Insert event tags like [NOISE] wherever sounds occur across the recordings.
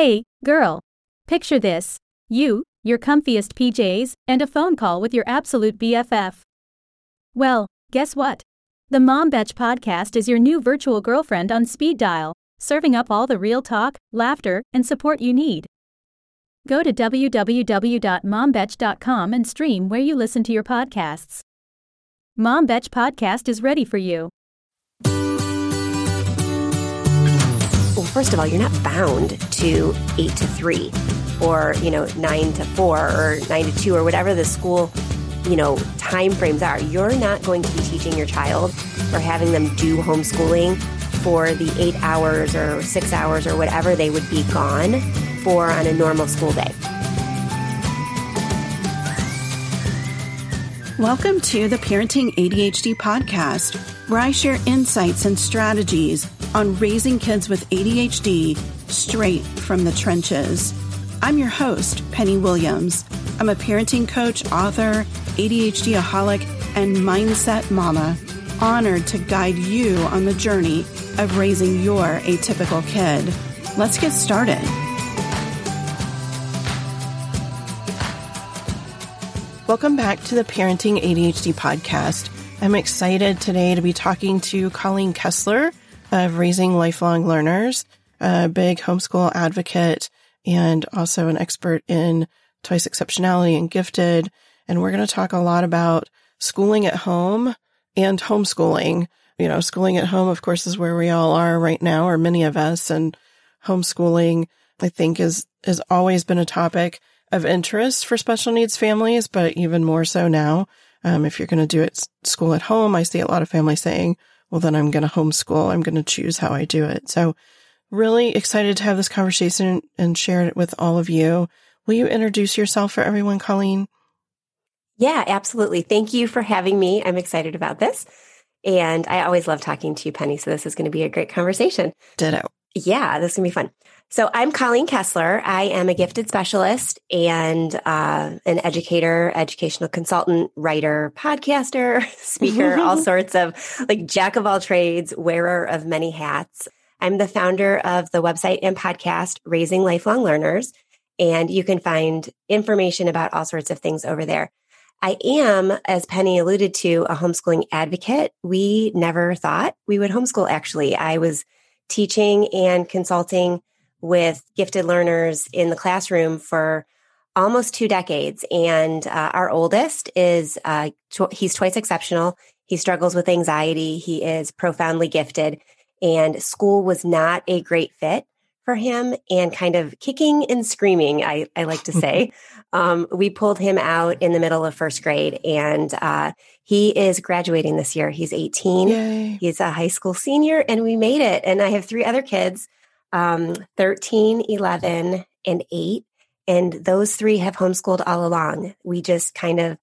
Hey, girl. Picture this you, your comfiest PJs, and a phone call with your absolute BFF. Well, guess what? The Mom Betch podcast is your new virtual girlfriend on speed dial, serving up all the real talk, laughter, and support you need. Go to www.mombetch.com and stream where you listen to your podcasts. Mom Betch Podcast is ready for you. Well, first of all, you're not bound to eight to three or, you know, nine to four or nine to two or whatever the school, you know, time frames are. You're not going to be teaching your child or having them do homeschooling for the eight hours or six hours or whatever they would be gone for on a normal school day. Welcome to the Parenting ADHD podcast, where I share insights and strategies on raising kids with ADHD straight from the trenches. I'm your host, Penny Williams. I'm a parenting coach, author, ADHD aholic, and mindset mama, honored to guide you on the journey of raising your atypical kid. Let's get started. Welcome back to the Parenting ADHD podcast. I'm excited today to be talking to Colleen Kessler of Raising Lifelong Learners, a big homeschool advocate and also an expert in twice exceptionality and gifted. And we're going to talk a lot about schooling at home and homeschooling. You know, schooling at home, of course, is where we all are right now, or many of us. And homeschooling, I think, is, has always been a topic of interest for special needs families, but even more so now. Um, if you're going to do it school at home, I see a lot of families saying, well, then I'm going to homeschool. I'm going to choose how I do it. So really excited to have this conversation and share it with all of you. Will you introduce yourself for everyone, Colleen? Yeah, absolutely. Thank you for having me. I'm excited about this. And I always love talking to you, Penny. So this is going to be a great conversation. Ditto. Yeah, this is going to be fun. So I'm Colleen Kessler. I am a gifted specialist and uh, an educator, educational consultant, writer, podcaster, [LAUGHS] speaker, all [LAUGHS] sorts of like jack of all trades, wearer of many hats. I'm the founder of the website and podcast Raising Lifelong Learners, and you can find information about all sorts of things over there. I am, as Penny alluded to, a homeschooling advocate. We never thought we would homeschool, actually. I was teaching and consulting with gifted learners in the classroom for almost two decades. And uh, our oldest is, uh, tw- he's twice exceptional. He struggles with anxiety. He is profoundly gifted. And school was not a great fit for him and kind of kicking and screaming, I, I like to say. [LAUGHS] um, we pulled him out in the middle of first grade and uh, he is graduating this year. He's 18. Yay. He's a high school senior and we made it. And I have three other kids um, 13, 11, and 8. And those three have homeschooled all along. We just kind of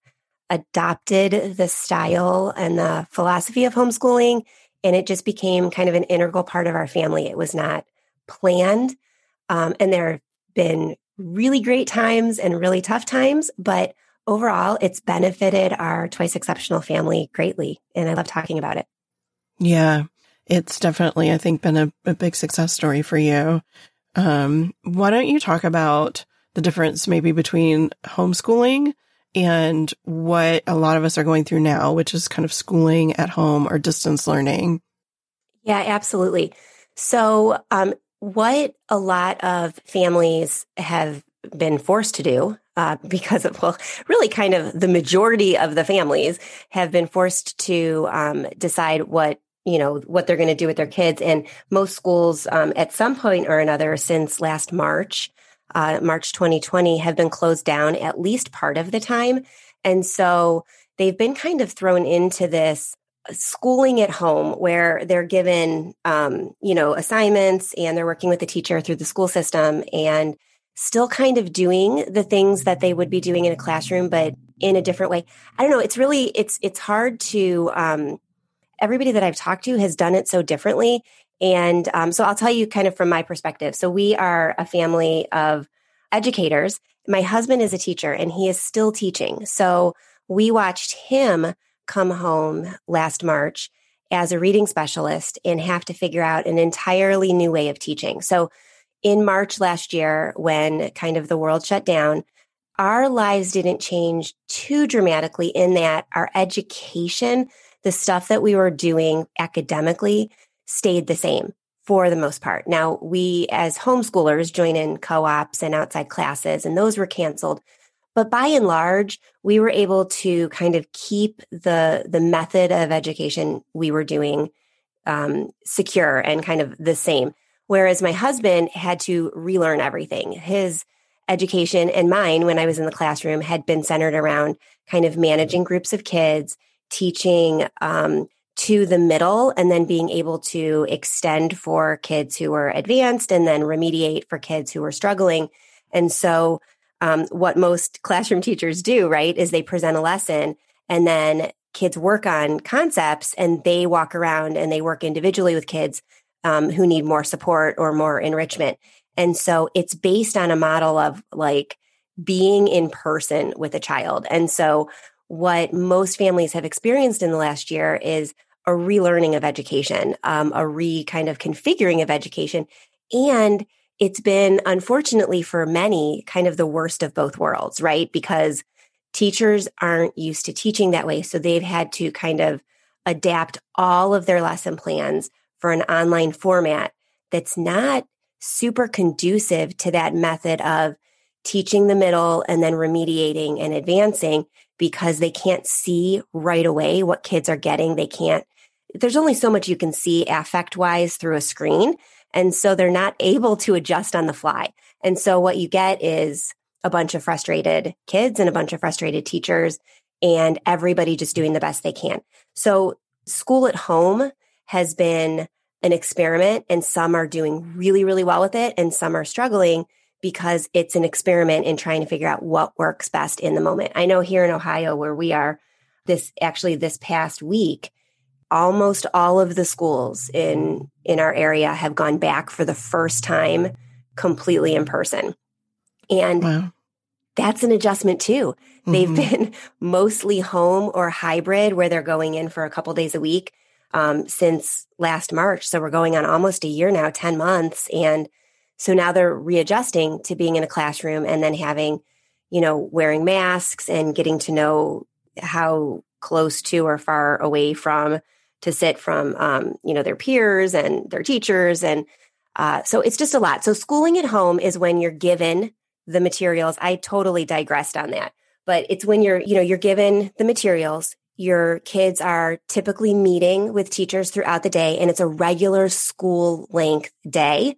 adopted the style and the philosophy of homeschooling, and it just became kind of an integral part of our family. It was not planned. Um, and there have been really great times and really tough times, but overall, it's benefited our twice exceptional family greatly. And I love talking about it. Yeah it's definitely, I think, been a, a big success story for you. Um, why don't you talk about the difference maybe between homeschooling and what a lot of us are going through now, which is kind of schooling at home or distance learning? Yeah, absolutely. So, um, what a lot of families have been forced to do uh, [LAUGHS] because of, well, really kind of the majority of the families have been forced to um, decide what you know what they're going to do with their kids. And most schools um, at some point or another since last march uh, march 2020 have been closed down at least part of the time. And so they've been kind of thrown into this schooling at home where they're given um, you know assignments and they're working with the teacher through the school system and still kind of doing the things that they would be doing in a classroom but in a different way. I don't know. It's really it's it's hard to um, everybody that I've talked to has done it so differently. And um, so I'll tell you kind of from my perspective. So we are a family of educators. My husband is a teacher and he is still teaching. So we watched him come home last March as a reading specialist and have to figure out an entirely new way of teaching. So in March last year, when kind of the world shut down, our lives didn't change too dramatically in that our education, the stuff that we were doing academically, stayed the same for the most part. Now, we as homeschoolers join in co ops and outside classes, and those were canceled. But by and large, we were able to kind of keep the, the method of education we were doing um, secure and kind of the same. Whereas my husband had to relearn everything. His education and mine, when I was in the classroom, had been centered around kind of managing groups of kids, teaching um, to the middle, and then being able to extend for kids who are advanced and then remediate for kids who are struggling. And so, um, what most [LAUGHS] classroom teachers do, right, is they present a lesson and then kids work on concepts and they walk around and they work individually with kids um, who need more support or more enrichment. And so it's based on a model of like being in person with a child. And so what most families have experienced in the last year is a relearning of education, um, a re kind of configuring of education. And it's been, unfortunately, for many, kind of the worst of both worlds, right? Because teachers aren't used to teaching that way. So they've had to kind of adapt all of their lesson plans for an online format that's not super conducive to that method of teaching the middle and then remediating and advancing because they can't see right away what kids are getting. They can't, there's only so much you can see affect wise through a screen. And so they're not able to adjust on the fly. And so what you get is a bunch of frustrated kids and a bunch of frustrated teachers and everybody just doing the best they can. So school at home has been an experiment and some are doing really, really well with it and some are struggling because it's an experiment in trying to figure out what works best in the moment. I know here in Ohio where we are this actually this past week almost all of the schools in in our area have gone back for the first time completely in person. And wow. that's an adjustment too. Mm-hmm. They've been [LAUGHS] mostly home or hybrid where they're going in for a couple days a week um, since last March. So we're going on almost a year now, 10 months. And so now they're readjusting to being in a classroom and then having, you know, wearing masks and getting to know how close to or far away from to sit from, um, you know, their peers and their teachers. And uh, so it's just a lot. So schooling at home is when you're given the materials. I totally digressed on that, but it's when you're, you know, you're given the materials, your kids are typically meeting with teachers throughout the day and it's a regular school length day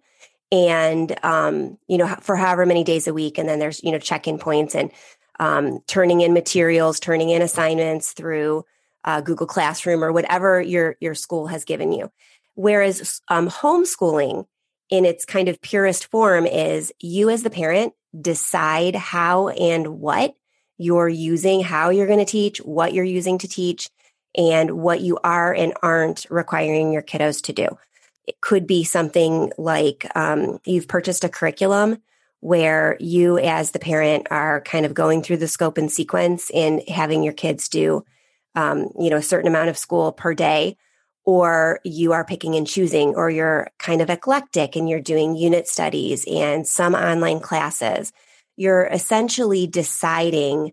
and um, you know for however many days a week and then there's you know check-in points and um, turning in materials turning in assignments through uh, google classroom or whatever your your school has given you whereas um, homeschooling in its kind of purest form is you as the parent decide how and what you're using, how you're going to teach, what you're using to teach, and what you are and aren't requiring your kiddos to do. It could be something like um, you've purchased a curriculum where you, as the parent, are kind of going through the scope and sequence and having your kids do, um, you know, a certain amount of school per day, or you are picking and choosing, or you're kind of eclectic and you're doing unit studies and some online classes you're essentially deciding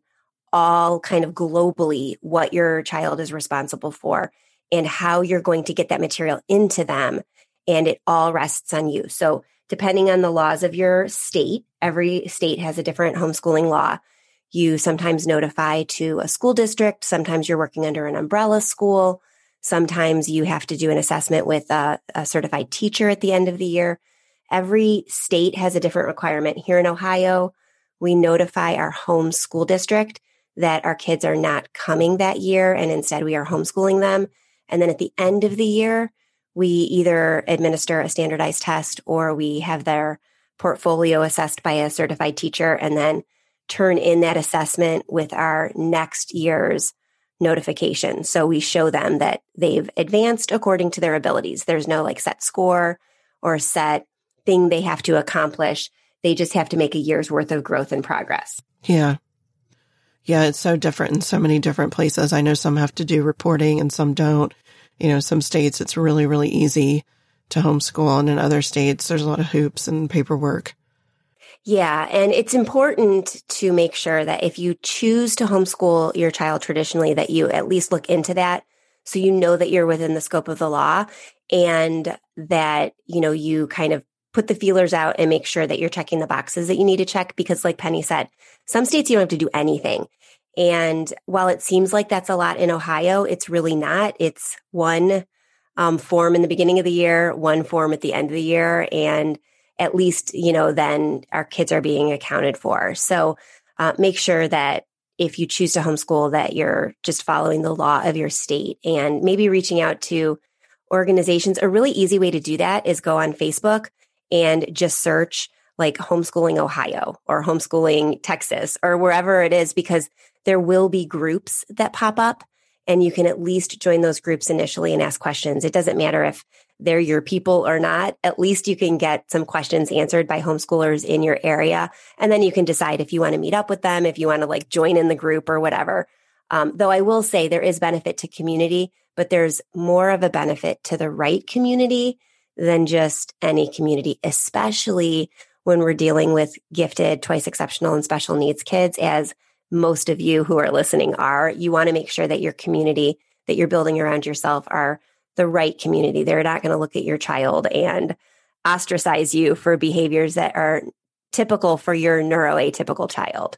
all kind of globally what your child is responsible for and how you're going to get that material into them. And it all rests on you. So, depending on the laws of your state, every state has a different homeschooling law. You sometimes notify to a school district. Sometimes you're working under an umbrella school. Sometimes you have to do an assessment with a, a certified teacher at the end of the year. Every state has a different requirement. Here in Ohio, we notify our home school district that our kids are not coming that year and instead we are homeschooling them. And then at the end of the year, we either administer a standardized test or we have their portfolio assessed by a certified teacher and then turn in that assessment with our next year's notification. So we show them that they've advanced according to their abilities. There's no like set score or set thing they have to accomplish. They just have to make a year's worth of growth and progress. Yeah. Yeah, it's so different in so many different places. I know some have to do reporting and some don't. You know, some states it's really, really easy to homeschool. And in other states, there's a lot of hoops and paperwork. Yeah. And it's important to make sure that if you choose to homeschool your child traditionally, that you at least look into that so you know that you're within the scope of the law and that, you know, you kind of put the feelers out and make sure that you're checking the boxes that you need to check. Because like Penny said, some states you don't have to do anything. And while it seems like that's a lot in Ohio, it's really not. It's one um, form in the beginning of the year, one form at the end of the year. And at least, you know, then our kids are being accounted for. So uh, make sure that if you choose to homeschool, that you're just following the law of your state and maybe reaching out to organizations. A really easy way to do that is go on Facebook and just search like homeschooling Ohio or homeschooling Texas or wherever it is, because there will be groups that pop up and you can at least join those groups initially and ask questions. It doesn't matter if they're your people or not. At least you can get some questions answered by homeschoolers in your area. And then you can decide if you want to meet up with them, if you want to like join in the group or whatever. Um, though I will say there is benefit to community, but there's more of a benefit to the right community than just any community, especially when we're dealing with gifted, twice exceptional, and special needs kids, as most of you who are listening are. You want to make sure that your community that you're building around yourself are the right community. They're not going to look at your child and ostracize you for behaviors that are typical for your neuroatypical child.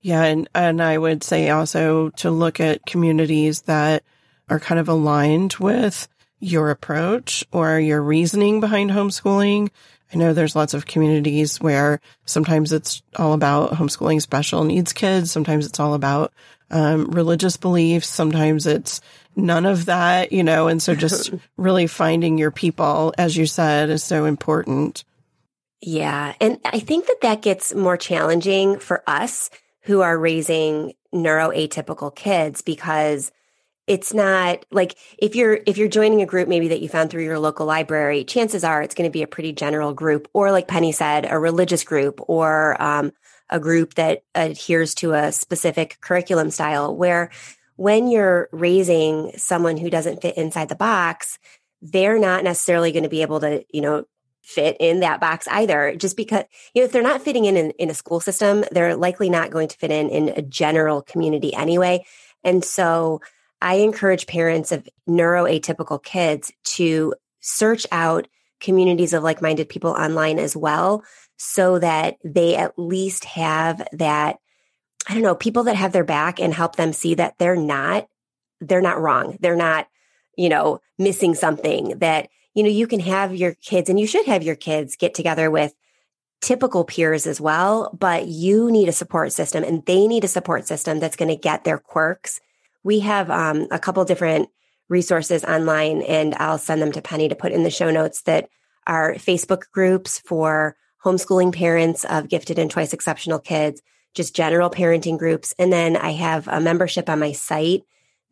Yeah, and and I would say also to look at communities that are kind of aligned with your approach or your reasoning behind homeschooling. I know there's lots of communities where sometimes it's all about homeschooling special needs kids. Sometimes it's all about um, religious beliefs. Sometimes it's none of that, you know, and so just [LAUGHS] really finding your people, as you said, is so important. Yeah. And I think that that gets more challenging for us who are raising neuroatypical kids because it's not like if you're if you're joining a group maybe that you found through your local library chances are it's going to be a pretty general group. Or like penny said a religious group or um, a group that adheres to a specific curriculum style where when you're raising someone who doesn't fit inside the box they're not necessarily going to be able to you know fit in that box either. Just because you know if they're not fitting in, in in a school system they're likely not going to fit in in a general community anyway. And so I encourage parents of neuroatypical kids to search out communities of like minded people online as well so that they at least have that I don't know, people that have their back and help them see that they're not they're not wrong. They're not, you know, missing something that you know, you can have your kids and you should have your kids get together with typical peers as well, but you need a support system and they need a support system that's going to get their quirks we have um, a couple different resources online, and I'll send them to Penny to put in the show notes that are Facebook groups for homeschooling parents of gifted and twice exceptional kids, just general parenting groups. And then I have a membership on my site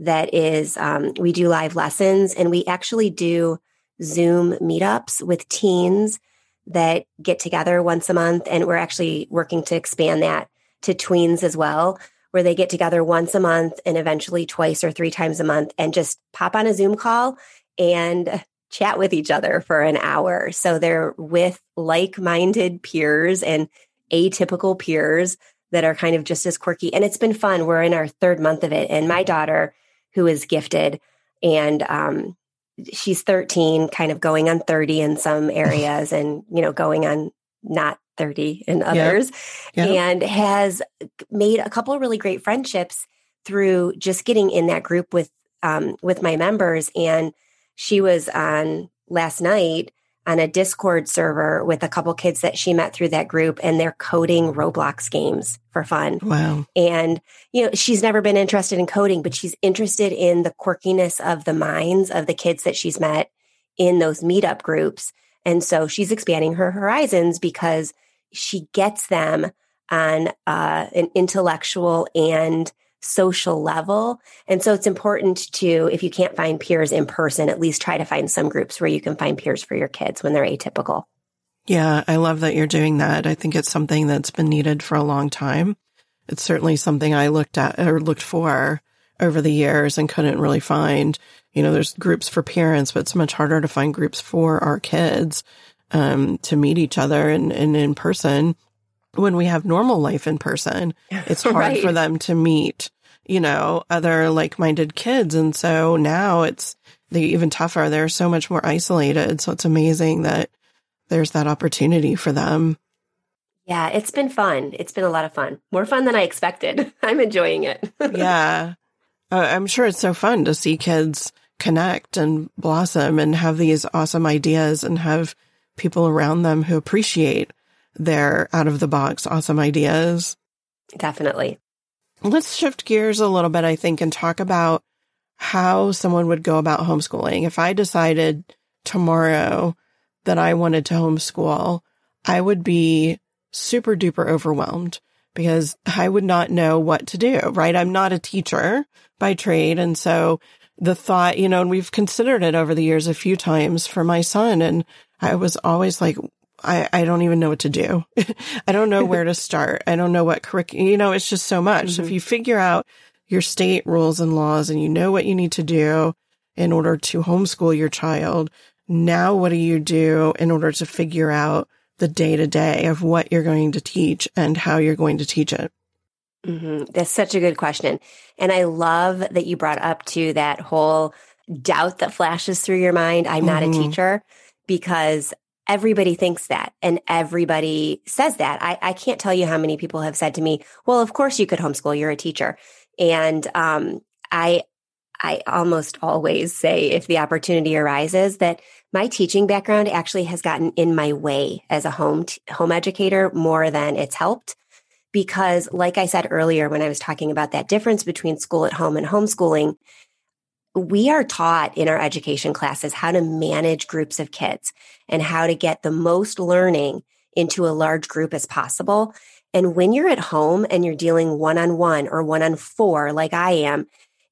that is, um, we do live lessons and we actually do Zoom meetups with teens that get together once a month. And we're actually working to expand that to tweens as well where they get together once a month and eventually twice or three times a month and just pop on a Zoom call and chat with each other for an hour. So they're with like minded peers and atypical peers that are kind of just as quirky. And it's been fun. We're in our third month of it. And my daughter, who is gifted, and um, she's 13, kind of going on 30 in some areas and, you know, going on not 30 and others yep. Yep. and has made a couple of really great friendships through just getting in that group with um, with my members and she was on last night on a discord server with a couple kids that she met through that group and they're coding roblox games for fun wow and you know she's never been interested in coding but she's interested in the quirkiness of the minds of the kids that she's met in those meetup groups and so she's expanding her horizons because she gets them on uh, an intellectual and social level. And so it's important to, if you can't find peers in person, at least try to find some groups where you can find peers for your kids when they're atypical. Yeah, I love that you're doing that. I think it's something that's been needed for a long time. It's certainly something I looked at or looked for over the years and couldn't really find, you know, there's groups for parents, but it's much harder to find groups for our kids um, to meet each other and, and in person. When we have normal life in person, [LAUGHS] it's hard Right. for them to meet, you know, other like minded kids. And so now it's they even tougher. They're so much more isolated. So it's amazing that there's that opportunity for them. Yeah, it's been fun. It's been a lot of fun. More fun than I expected. [LAUGHS] I'm enjoying it. [LAUGHS] yeah. Uh, I'm sure it's so fun to see kids connect and blossom and have these awesome ideas and have people around them who appreciate their out of the box awesome ideas. Definitely. Let's shift gears a little bit, I think, and talk about how someone would go about homeschooling. If I decided tomorrow that I wanted to homeschool, I would be super duper overwhelmed because I would not know what to do, right? I'm not a teacher by trade. And so the thought, you know, and we've considered it over the years a few times for my son. And I was always like, I, I don't even know what to do. [LAUGHS] I don't know where to start. I don't know what curriculum, you know, it's just so much. So if you figure out your state rules and laws and you know what you need to do in order to homeschool your child, now what do you do in order to figure out the day to day of what you're going to teach and how you're going to teach it? hmm That's such a good question. And I love that you brought up to that whole doubt that flashes through your mind. I'm not a Mhm. teacher because everybody thinks that and everybody says that. I, I can't tell you how many people have said to me, well, of course you could homeschool. You're a teacher. And, um, I, I almost always say if the opportunity arises that my teaching background actually has gotten in my way as a home, t- home educator more than it's helped because like I said earlier when I was talking about that difference between school at home and homeschooling, we are taught in our education classes how to manage groups of kids and how to get the most learning into a large group as possible. And when you're at home and you're dealing one on one or one on four, like I am,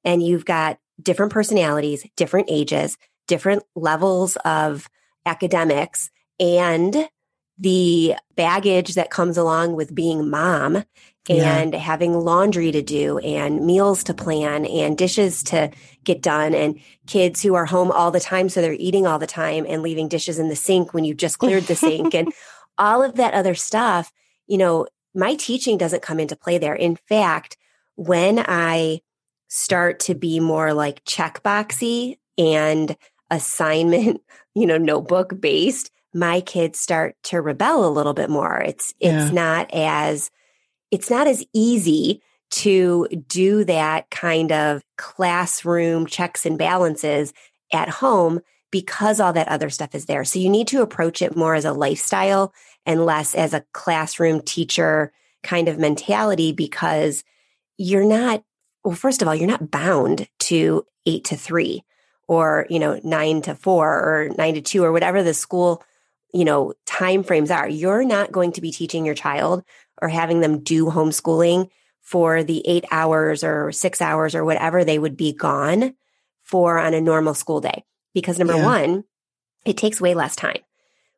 and you've got different personalities, different ages, different levels of academics, and the baggage that comes along with being mom Yeah. and having laundry to do and meals to plan and dishes to get done and kids who are home all the time so they're eating all the time and leaving dishes in the sink when you just cleared the sink and [LAUGHS] all of that other stuff you know my teaching doesn't come into play there in fact when i start to be more like checkboxy and assignment [LAUGHS] you know notebook based my kids start to rebel a little bit more it's it's Yeah. not as it's not as easy to do that kind of classroom checks and balances at home because all that other stuff is there. So you need to approach it more as a lifestyle and less as a classroom teacher kind of mentality because you're not, well, first of all, you're not bound to eight to three or, you know, nine to four or nine to two or whatever the school, you know, time frames are. You're not going to be teaching your child or having them do homeschooling for the eight hours or six hours or whatever they would be gone for on a normal school day. Because number Yeah. one, it takes way less time.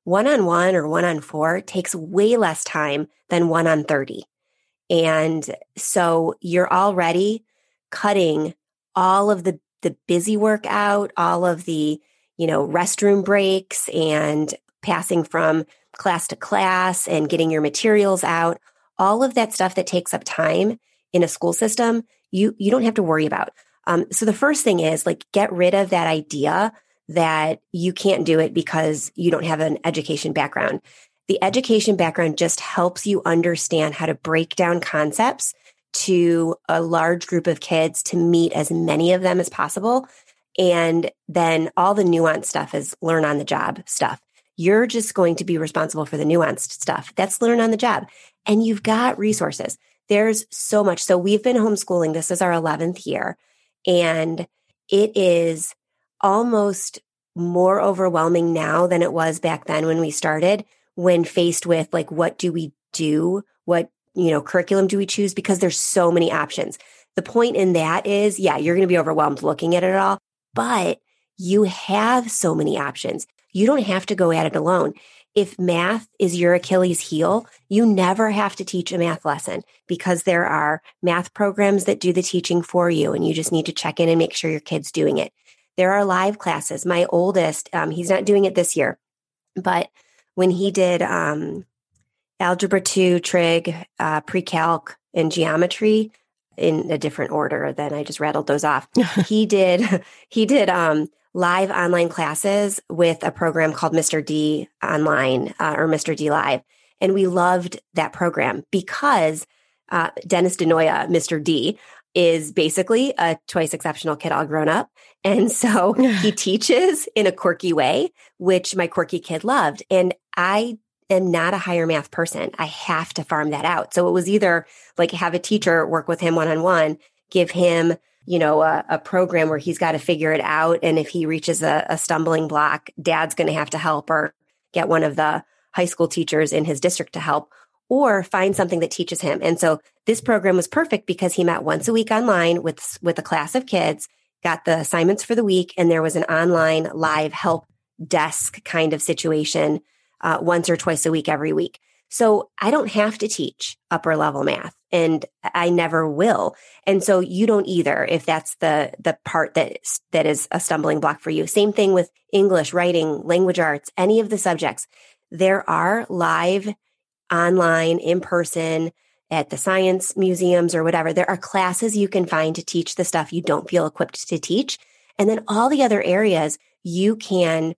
One on one or one on four takes way less time than one on 30. And so you're already cutting all of the, the busy work out, all of the, you know, restroom breaks and passing from class to class and getting your materials out, all of that stuff that takes up time in a school system, you you don't have to worry about. Um, so the first thing is like get rid of that idea that you can't do it because you don't have an education background. The education background just helps you understand how to break down concepts to a large group of kids to meet as many of them as possible. And then all the nuanced stuff is learn on the job stuff. You're just going to be responsible for the nuanced stuff. That's learn on the job. And you've got resources. There's so much. So we've been homeschooling. This is our 11th year. And it is almost more overwhelming now than it was back then when we started, when faced with like, what do we do? What, you know, curriculum do we choose? Because there's so many options. The point in that is, yeah, you're going to be overwhelmed looking at it all, but you have so many options. You don't have to go at it alone. If math is your Achilles heel, you never have to teach a math lesson because there are math programs that do the teaching for you and you just need to check in and make sure your kid's doing it. There are live classes. My oldest, um, he's not doing it this year, but when he did um, algebra 2, trig, uh, pre-calc, and geometry in a different order than I just rattled those off. [LAUGHS] he did he did um, live online classes with a program called Mr. D Online uh, or Mr. D Live. And we loved that program because uh, Dennis DeNoia, Mr. D, is basically a twice exceptional kid all grown up. And [LAUGHS] so he [LAUGHS] teaches in a quirky way, which my quirky kid loved. And I am not a higher math person. I have to farm that out. So it was either like have a teacher work with him one on one, give him, you know, a, a, program where he's got to figure it out. And if he reaches a, a stumbling block, dad's going to have to help or get one of the high school teachers in his district to help or find something that teaches him. And so this program was perfect because he met once a week online with, with a class of kids, got the assignments for the week, and there was an online live help desk kind of situation uh, once or twice a week every week. So I don't have to teach upper level math and I never will. And so you don't either if that's the the part that that is a stumbling block for you. Same thing with English, writing, language arts, any of the subjects. There are live online in person at the science museums or whatever. There are classes you can find to teach the stuff you don't feel equipped to teach. And then all the other areas you can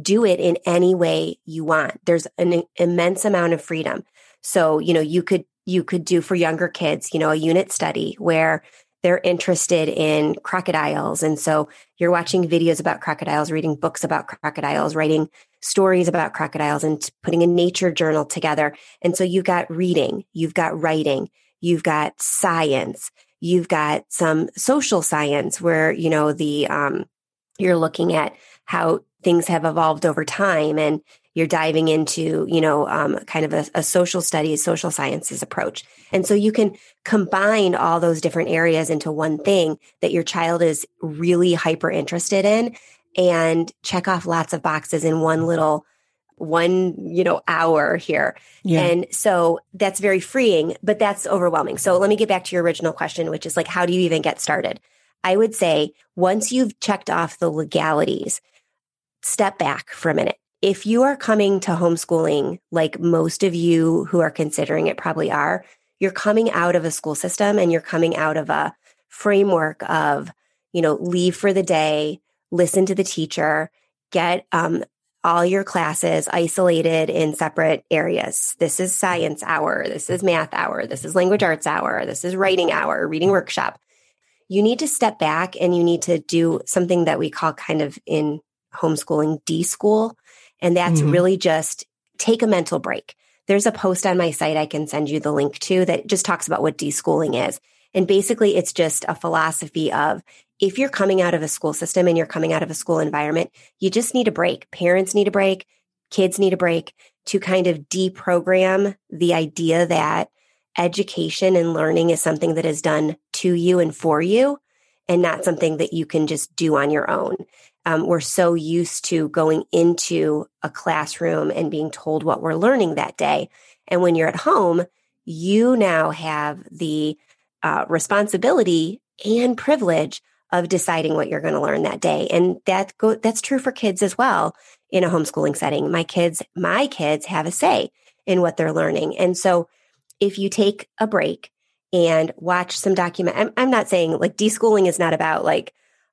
do it in any way you want. There's an immense amount of freedom. So, you know, you could you could do for younger kids, you know, a unit study where they're interested in crocodiles. And so you're watching videos about crocodiles, reading books about crocodiles, writing stories about crocodiles and putting a nature journal together. And so you've got reading, you've got writing, you've got science, you've got some social science where, you know, the, um, you're looking at how things have evolved over time and you're diving into, you know, um, kind of a, a social studies, social sciences approach. And so you can combine all those different areas into one thing that your child is really hyper interested in and check off lots of boxes in one little one you know hour here yeah. and so that's very freeing but that's overwhelming so let me get back to your original question which is like how do you even get started i would say once you've checked off the legalities step back for a minute. If you are coming to homeschooling, like most of you who are considering it probably are, you're coming out of a school system and you're coming out of a framework of, you know, leave for the day, listen to the teacher, get um, all your classes isolated in separate areas. This is science hour. This is math hour. This is language arts hour. This is writing hour, reading workshop. You need to step back and you need to do something that we call kind of in homeschooling deschool. And that's mm-hmm. really just take a mental break. There's a post on my site I can send you the link to that just talks about what deschooling is. And basically, it's just a philosophy of if you're coming out of a school system and you're coming out of a school environment, you just need a break. Parents need a break, kids need a break to kind of deprogram the idea that education and learning is something that is done to you and for you and not something that you can just do on your own um, we're so used to going into a classroom and being told what we're learning that day. And when you're at home, you now have the uh, responsibility and privilege of deciding what you're going to learn that day. And that go, that's true for kids as well in a homeschooling setting. My kids, my kids have a say in what they're learning. And so if you take a break and watch some document, I'm, I'm not saying like deschooling is not about like,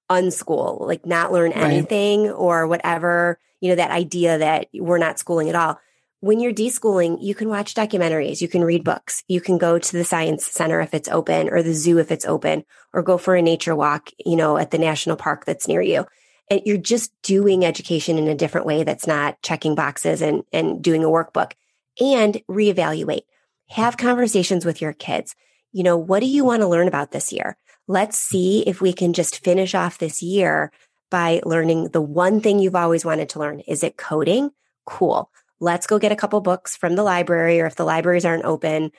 unschool, like not learn anything right. or whatever, you know, that idea that we're not schooling at all. When you're deschooling, you can watch documentaries, you can read books, you can go to the science center if it's open or the zoo if it's open, or go for a nature walk, you know, at the national park that's near you. And you're just doing education in a different way that's not checking boxes and, and doing a workbook and reevaluate. Have conversations with your kids. You know, what do you want to learn about this year? Let's see if we can just finish off this year by learning the one thing you've always wanted to learn. Is it coding? Cool. Let's go get a couple books from the library, or if the libraries aren't open,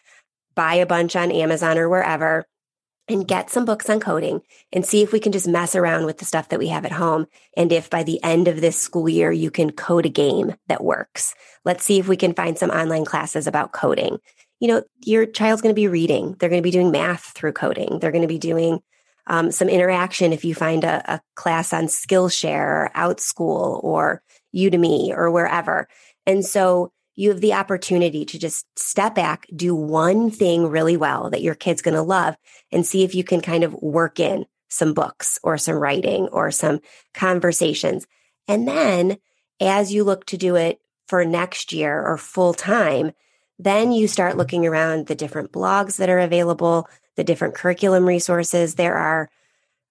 buy a bunch on Amazon or wherever and get some books on coding and see if we can just mess around with the stuff that we have at home. And if by the end of this school year, you can code a game that works. Let's see if we can find some online classes about coding. You know, your child's going to be reading, they're going to be doing math through coding, they're going to be doing um, some interaction if you find a, a class on Skillshare or OutSchool or Udemy or wherever. And so you have the opportunity to just step back, do one thing really well that your kid's going to love and see if you can kind of work in some books or some writing or some conversations. And then as you look to do it for next year or full time, then you start looking around the different blogs that are available, the different curriculum resources. There are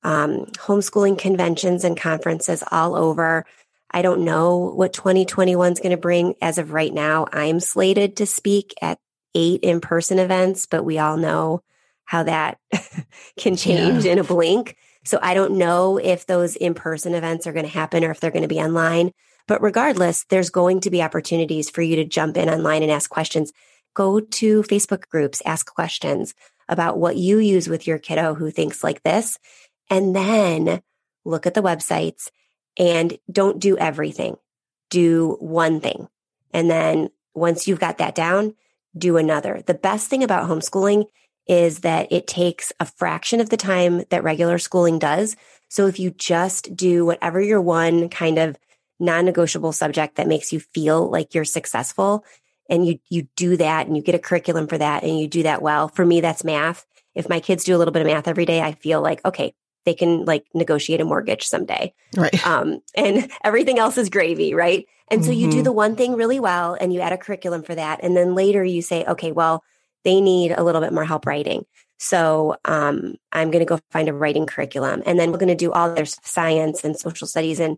um, homeschooling conventions and conferences all over. I don't know what 2021 is going to bring. As of right now, I'm slated to speak at eight in person events, but we all know how that [LAUGHS] can change yeah. in a blink. So I don't know if those in person events are going to happen or if they're going to be online. But regardless, there's going to be opportunities for you to jump in online and ask questions. Go to Facebook groups, ask questions about what you use with your kiddo who thinks like this. And then look at the websites and don't do everything. Do one thing. And then once you've got that down, do another. The best thing about homeschooling is that it takes a fraction of the time that regular schooling does. So if you just do whatever your one kind of non-negotiable subject that makes you feel like you're successful and you you do that and you get a curriculum for that and you do that well. For me that's math. If my kids do a little bit of math every day, I feel like okay, they can like negotiate a mortgage someday. Right. [LAUGHS] Um, and [LAUGHS] everything else is gravy, right? And so mm-hmm. you do mm-hmm. the one thing really well and you add a curriculum for that. And then later you say, okay, well, they need a little bit more help writing. So um, I'm going to go find a writing curriculum. And then we're going to do all their science and social studies and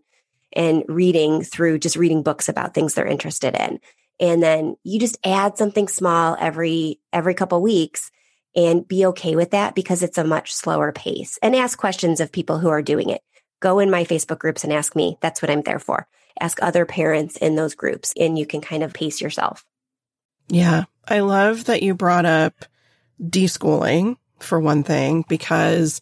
and reading through just reading books about things they're interested in. And then you just add something small every every couple weeks and be okay with that because it's a much slower pace and ask questions of people who are doing it. Go in my Facebook groups and ask me. That's what I'm there for. Ask other parents in those groups and you can kind of pace yourself. Yeah. I love that you brought up deschooling for one thing, because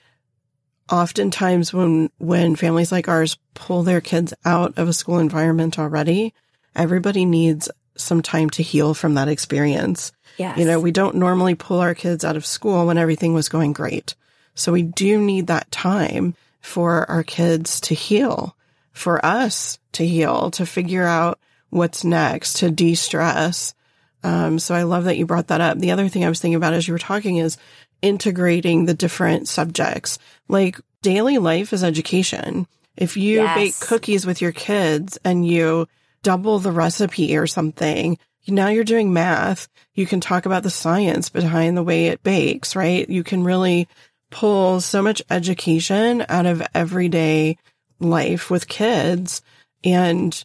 oftentimes when, when families like ours pull their kids out of a school environment already, everybody needs some time to heal from that experience. Yes. You know, we don't normally pull our kids out of school when everything was going great. So we do need that time for our kids to heal, for us to heal, to figure out what's next, to de-stress. Um, so I love that you brought that up. The other thing I was thinking about as you were talking is integrating the different subjects. Like daily life is education. If you yes. bake cookies with your kids and you double the recipe or something, now you're doing math. You can talk about the science behind the way it bakes, right? You can really pull so much education out of everyday life with kids. And,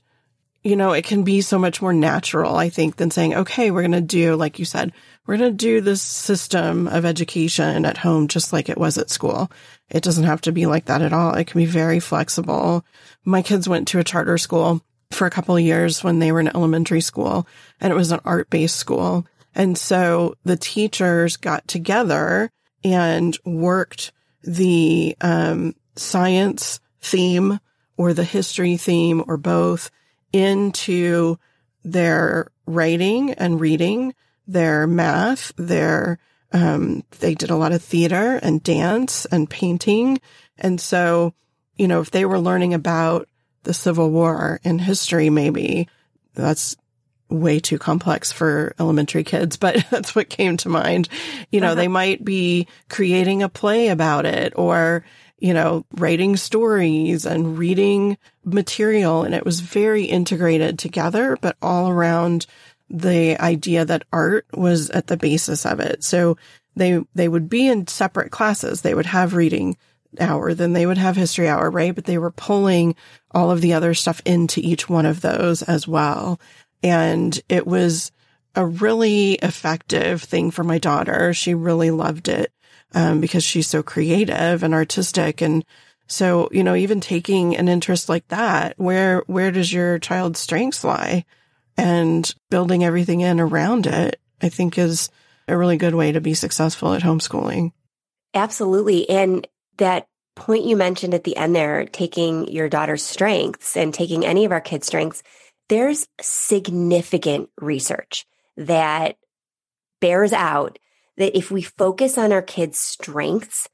you know, it can be so much more natural, I think, than saying, okay, we're going to do, like you said, we're going to do this system of education at home just like it was at school. It doesn't have to be like that at all. It can be very flexible. My kids went to a charter school for a couple of years when they were in elementary school and it was an art based school. And so the teachers got together and worked the um, science theme or the history theme or both into their writing and reading, their math, their um, they did a lot of theater and dance and painting. And so, you know, if they were learning about the Civil War in history, maybe that's way too complex for elementary kids, [LAUGHS] but that's what came to mind. You know, uh-huh. they might be creating a play about it or, you know, writing stories and reading material. And it was very integrated together, but all around the idea that art was at the basis of it. So they, they would be in separate classes. They would have reading hour, then they would have history hour, right? But they were pulling all of the other stuff into each one of those as well. And it was a really effective thing for my daughter. She really loved it um, because she's so creative and artistic. And so, you know, even taking an interest like that, where, where does your child's strengths lie? And building everything in around it, I think is a really good way to be successful at homeschooling. Absolutely. And that point you mentioned at the end there, taking your daughter's strengths and taking any of our kids' strengths, there's significant research that bears out that if we focus on our kids' strengths,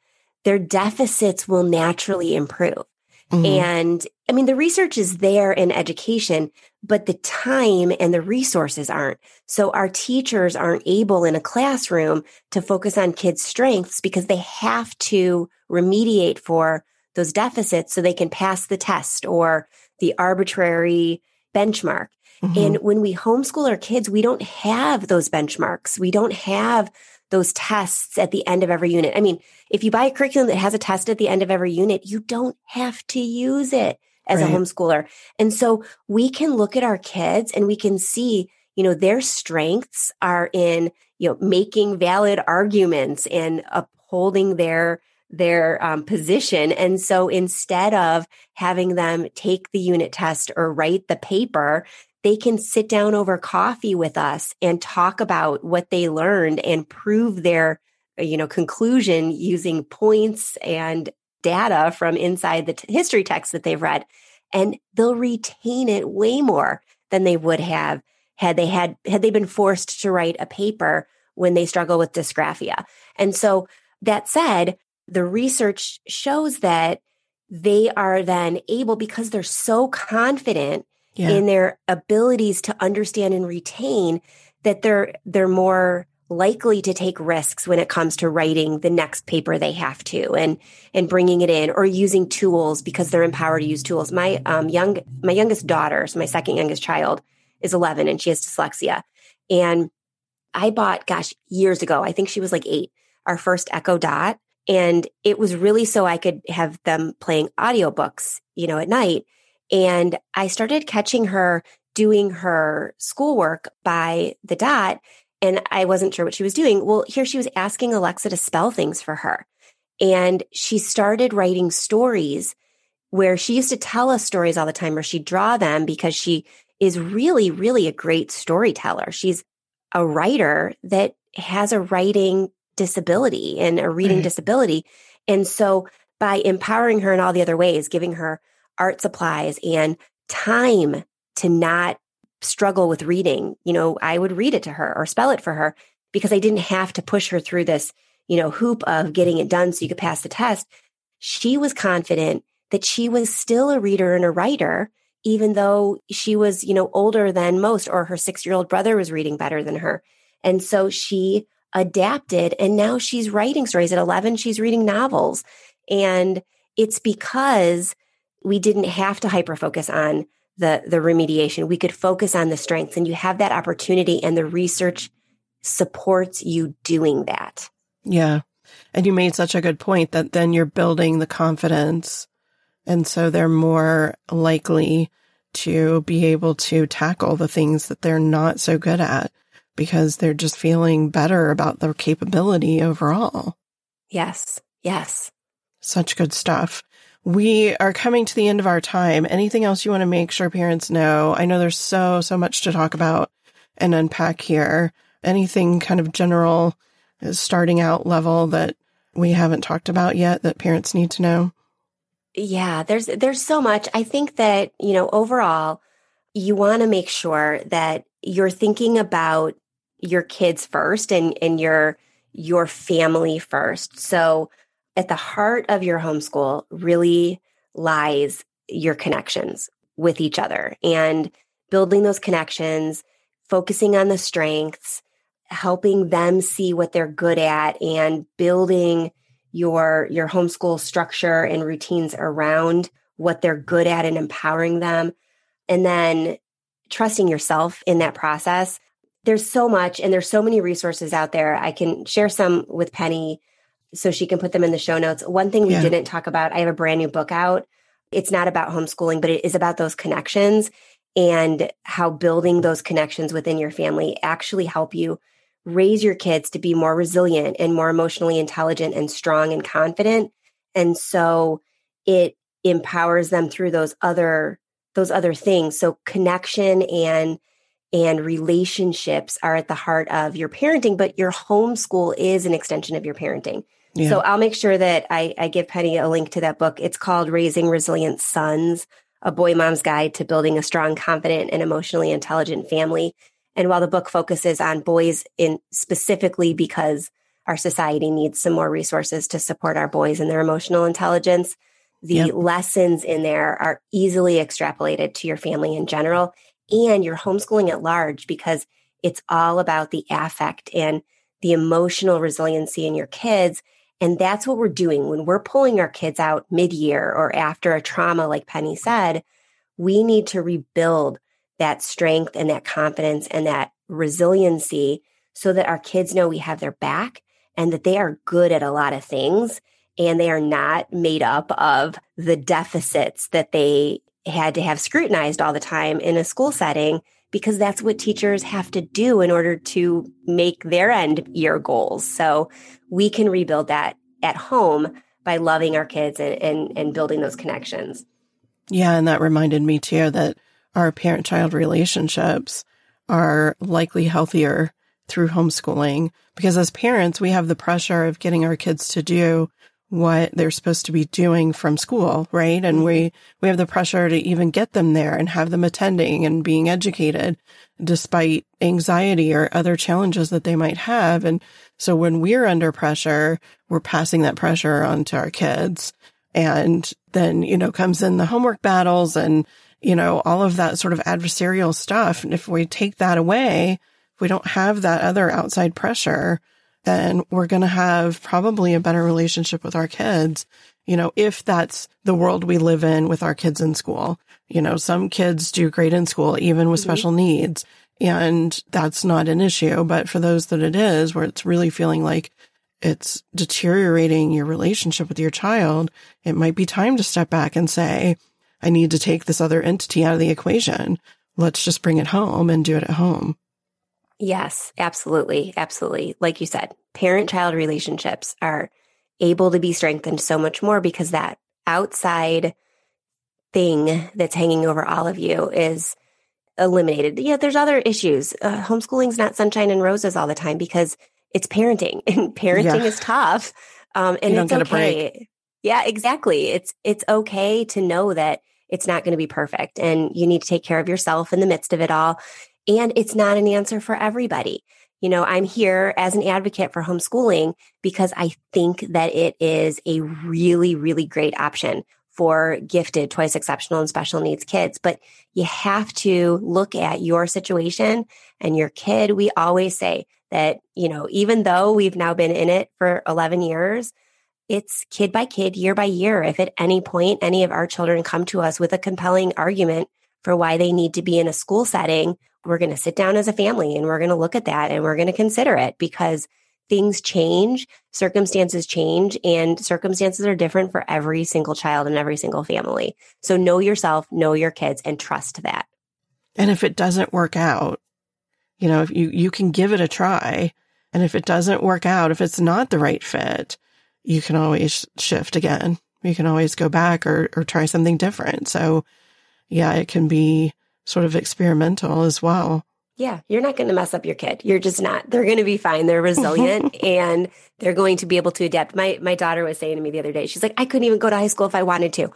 their deficits will naturally improve. Mm-hmm. And I mean, the research is there in education, but the time and the resources aren't. So our teachers aren't able in a classroom to focus on kids' strengths because they have to remediate for those deficits so they can pass the test or the arbitrary benchmark. Mm-hmm. And when we homeschool our kids, we don't have those benchmarks. We don't have those tests at the end of every unit. I mean, if you buy a curriculum that has a test at the end of every unit, you don't have to use it as right. a homeschooler. And so we can look at our kids and we can see, you know, their strengths are in, you know, making valid arguments and upholding their their um, position. And so instead of having them take the unit test or write the paper, they can sit down over coffee with us and talk about what they learned and prove their you know conclusion using points and data from inside the t- history text that they've read and they'll retain it way more than they would have had they had had they been forced to write a paper when they struggle with dysgraphia and so that said the research shows that they are then able because they're so confident yeah. in their abilities to understand and retain that they're they're more likely to take risks when it comes to writing the next paper they have to and and bringing it in or using tools because they're empowered to use tools. My um young my youngest daughter so my second youngest child is 11 and she has dyslexia. And i bought gosh years ago i think she was like 8 our first echo dot and it was really so i could have them playing audiobooks you know at night and I started catching her doing her schoolwork by the dot and I wasn't sure what she was doing. Well, here she was asking Alexa to spell things for her. And she started writing stories where she used to tell us stories all the time or she'd draw them because she is really, really a great storyteller. She's a writer that has a writing disability and a reading right. disability. And so by empowering her in all the other ways, giving her art supplies and time to not struggle with reading. You know, I would read it to her or spell it for her because I didn't have to push her through this, you know, hoop of getting it done so you could pass the test. She was confident that she was still a reader and a writer, even though she was, you know, older than most or her six year old brother was reading better than her. And so she adapted and now she's writing stories. At 11, she's reading novels. And it's because we didn't have to hyper focus on the the remediation we could focus on the strengths and you have that opportunity and the research supports you doing that yeah and you made such a good point that then you're building the confidence and so they're more likely to be able to tackle the things that they're not so good at because they're just feeling better about their capability overall yes yes such good stuff we are coming to the end of our time. Anything else you want to make sure parents know? I know there's so, so much to talk about and unpack here. Anything kind of general uh, starting out level that we haven't talked about yet that parents need to know? Yeah, there's there's so much. I think that, you know, overall, you want to make sure that you're thinking about your kids first and and your your family first. So at the heart of your homeschool really lies your connections with each other and building those connections, focusing on the strengths, helping them see what they're good at and building your your homeschool structure and routines around what they're good at and empowering them and then trusting yourself in that process there's so much and there's so many resources out there i can share some with penny so she can put them in the show notes. One thing we yeah. didn't talk about, I have a brand new book out. It's not about homeschooling, but it is about those connections and how building those connections within your family actually help you raise your kids to be more resilient and more emotionally intelligent and strong and confident. And so it empowers them through those other those other things. So connection and and relationships are at the heart of your parenting, but your homeschool is an extension of your parenting. Yeah. So I'll make sure that I, I give Penny a link to that book. It's called Raising Resilient Sons, a boy mom's guide to building a strong, confident, and emotionally intelligent family. And while the book focuses on boys in specifically because our society needs some more resources to support our boys and their emotional intelligence, the yep. lessons in there are easily extrapolated to your family in general and your homeschooling at large because it's all about the affect and the emotional resiliency in your kids. And that's what we're doing when we're pulling our kids out mid year or after a trauma, like Penny said. We need to rebuild that strength and that confidence and that resiliency so that our kids know we have their back and that they are good at a lot of things and they are not made up of the deficits that they had to have scrutinized all the time in a school setting because that's what teachers have to do in order to make their end year goals. So we can rebuild that at home by loving our kids and, and, and building those connections. Yeah. And that reminded me too that our parent child relationships are likely healthier through homeschooling because as parents, we have the pressure of getting our kids to do what they're supposed to be doing from school, right? And we, we have the pressure to even get them there and have them attending and being educated despite anxiety or other challenges that they might have. And so when we're under pressure, we're passing that pressure on to our kids. And then, you know, comes in the homework battles and, you know, all of that sort of adversarial stuff. And if we take that away, if we don't have that other outside pressure, then we're going to have probably a better relationship with our kids. You know, if that's the world we live in with our kids in school, you know, some kids do great in school, even with mm-hmm. special needs. And that's not an issue. But for those that it is, where it's really feeling like it's deteriorating your relationship with your child, it might be time to step back and say, I need to take this other entity out of the equation. Let's just bring it home and do it at home. Yes, absolutely. Absolutely. Like you said, parent child relationships are able to be strengthened so much more because that outside thing that's hanging over all of you is eliminated. Yeah, there's other issues. Uh, homeschooling's not sunshine and roses all the time because it's parenting [LAUGHS] and parenting yeah. is tough. Um, and it's okay. Yeah, exactly. It's, it's okay to know that it's not going to be perfect and you need to take care of yourself in the midst of it all. And it's not an answer for everybody. You know, I'm here as an advocate for homeschooling because I think that it is a really, really great option for gifted, twice exceptional, and special needs kids. But you have to look at your situation and your kid. We always say that, you know, even though we've now been in it for 11 years, it's kid by kid, year by year. If at any point any of our children come to us with a compelling argument for why they need to be in a school setting, we're going to sit down as a family and we're going to look at that and we're going to consider it because things change, circumstances change, and circumstances are different for every single child and every single family. So know yourself, know your kids, and trust that. And if it doesn't work out, you know, if you, you can give it a try. And if it doesn't work out, if it's not the right fit, you can always shift again. You can always go back or, or try something different. So yeah, it can be sort of experimental as well. Yeah, you're not going to mess up your kid. You're just not. They're going to be fine. They're resilient [LAUGHS] and they're going to be able to adapt. My my daughter was saying to me the other day, she's like, I couldn't even go to high school if I wanted to.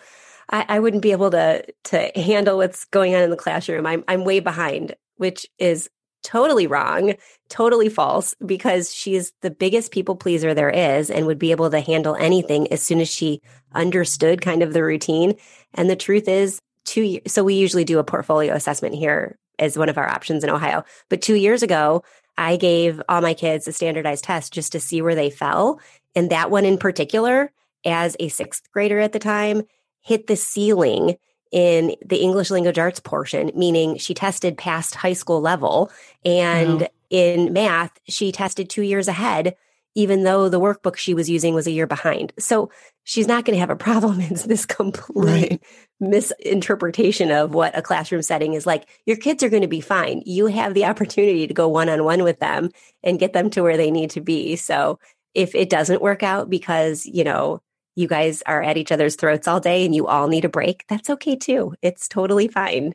I, I wouldn't be able to to handle what's going on in the classroom. I'm I'm way behind, which is totally wrong, totally false, because she's the biggest people pleaser there is and would be able to handle anything as soon as she understood kind of the routine. And the truth is, two years. So we usually do a portfolio assessment here as one of our options in Ohio. But two years ago, I gave all my kids a standardized test just to see where they fell. And that one in particular, as a sixth grader at the time, hit the ceiling in the English language arts portion, meaning she tested past high school level. And wow. in math, she tested two years ahead even though the workbook she was using was a year behind. So she's not going to have a problem. [LAUGHS] It's this complete right. misinterpretation of what a classroom setting is like. Your kids are going to be fine. You have the opportunity to go one on one with them and get them to where they need to be. So if it doesn't work out because, you know, you guys are at each other's throats all day and you all need a break, that's okay too. It's totally fine.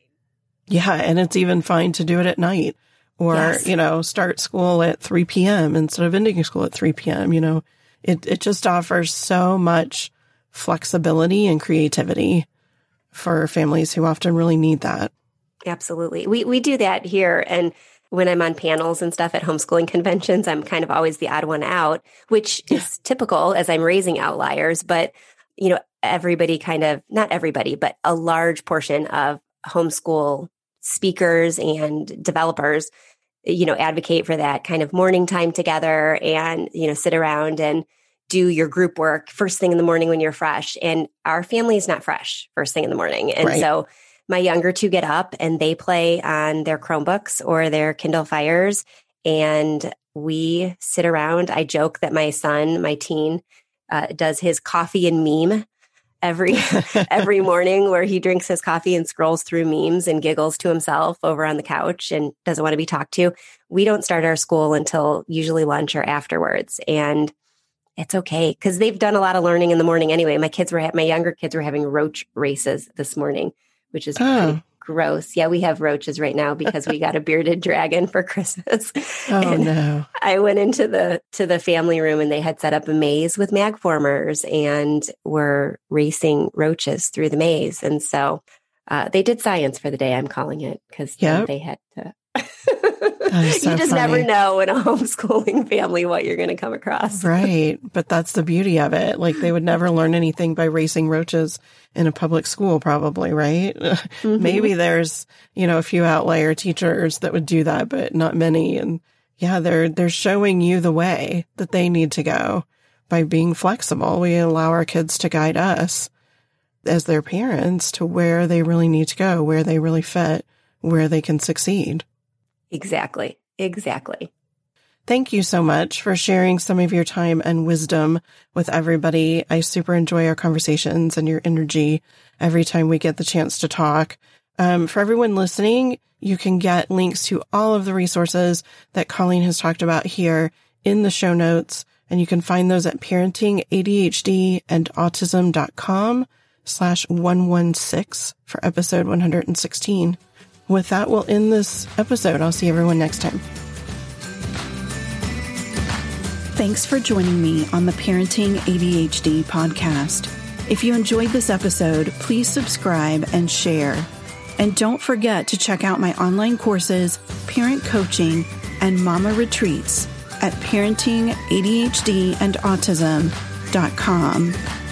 Yeah. And it's even fine to do it at night or, yes. you know, start school at 3 p.m. instead of ending school at 3 p.m. You know, it, it just offers so much flexibility and creativity for families who often really need that. Absolutely. We we do that here and when I'm on panels and stuff at homeschooling conventions, I'm kind of always the odd one out, which is typical as I'm raising outliers, but you know, everybody kind of not everybody, but a large portion of homeschool speakers and developers you know advocate for that kind of morning time together and you know sit around and do your group work first thing in the morning when you're fresh. And our family is not fresh first thing in the morning. And right. so my younger two get up and they play on their Chromebooks or their Kindle Fires. And we sit around. I joke that my son, my teen, uh, does his coffee and meme every [LAUGHS] every morning where he drinks his coffee and scrolls through memes and giggles to himself over on the couch and doesn't want to be talked to. We don't start our school until usually lunch or afterwards. And it's okay because they've done a lot of learning in the morning anyway. My kids were my younger kids were having roach races this morning, which is oh. Gross. Yeah, we have roaches right now because we got a bearded [LAUGHS] dragon for Christmas. Oh and no! I went into the to the family room and they had set up a maze with Magformers and were racing roaches through the maze. And so uh, they did science for the day. I'm calling it because yep. they had to [LAUGHS] so you just funny. never know in a [LAUGHS] homeschooling family what you're going to come across. right. [LAUGHS] But that's the beauty of it. Like they would never learn anything by racing roaches in a public school, probably, right? Mm-hmm. Maybe there's, you know, a few outlier teachers that would do that, but not many. And yeah, they're, they're showing you the way that they need to go by being flexible. We allow our kids to guide us as their parents to where they really need to go, where they really fit, where they can succeed. Exactly. Exactly. Thank you so much for sharing some of your time and wisdom with everybody. I super enjoy our conversations and your energy every time we get the chance to talk. Um, for everyone listening, you can get links to all of the resources that Colleen has talked about here in the show notes. And you can find those at parentingadhd and autism.com slash 116 for episode 116 with that, we'll end this episode. I'll see everyone next time. Thanks for joining me on the Parenting ADHD podcast. If you enjoyed this episode, please subscribe and share. And don't forget to check out my online courses, parent coaching, and mama retreats at parentingadhdandautism.com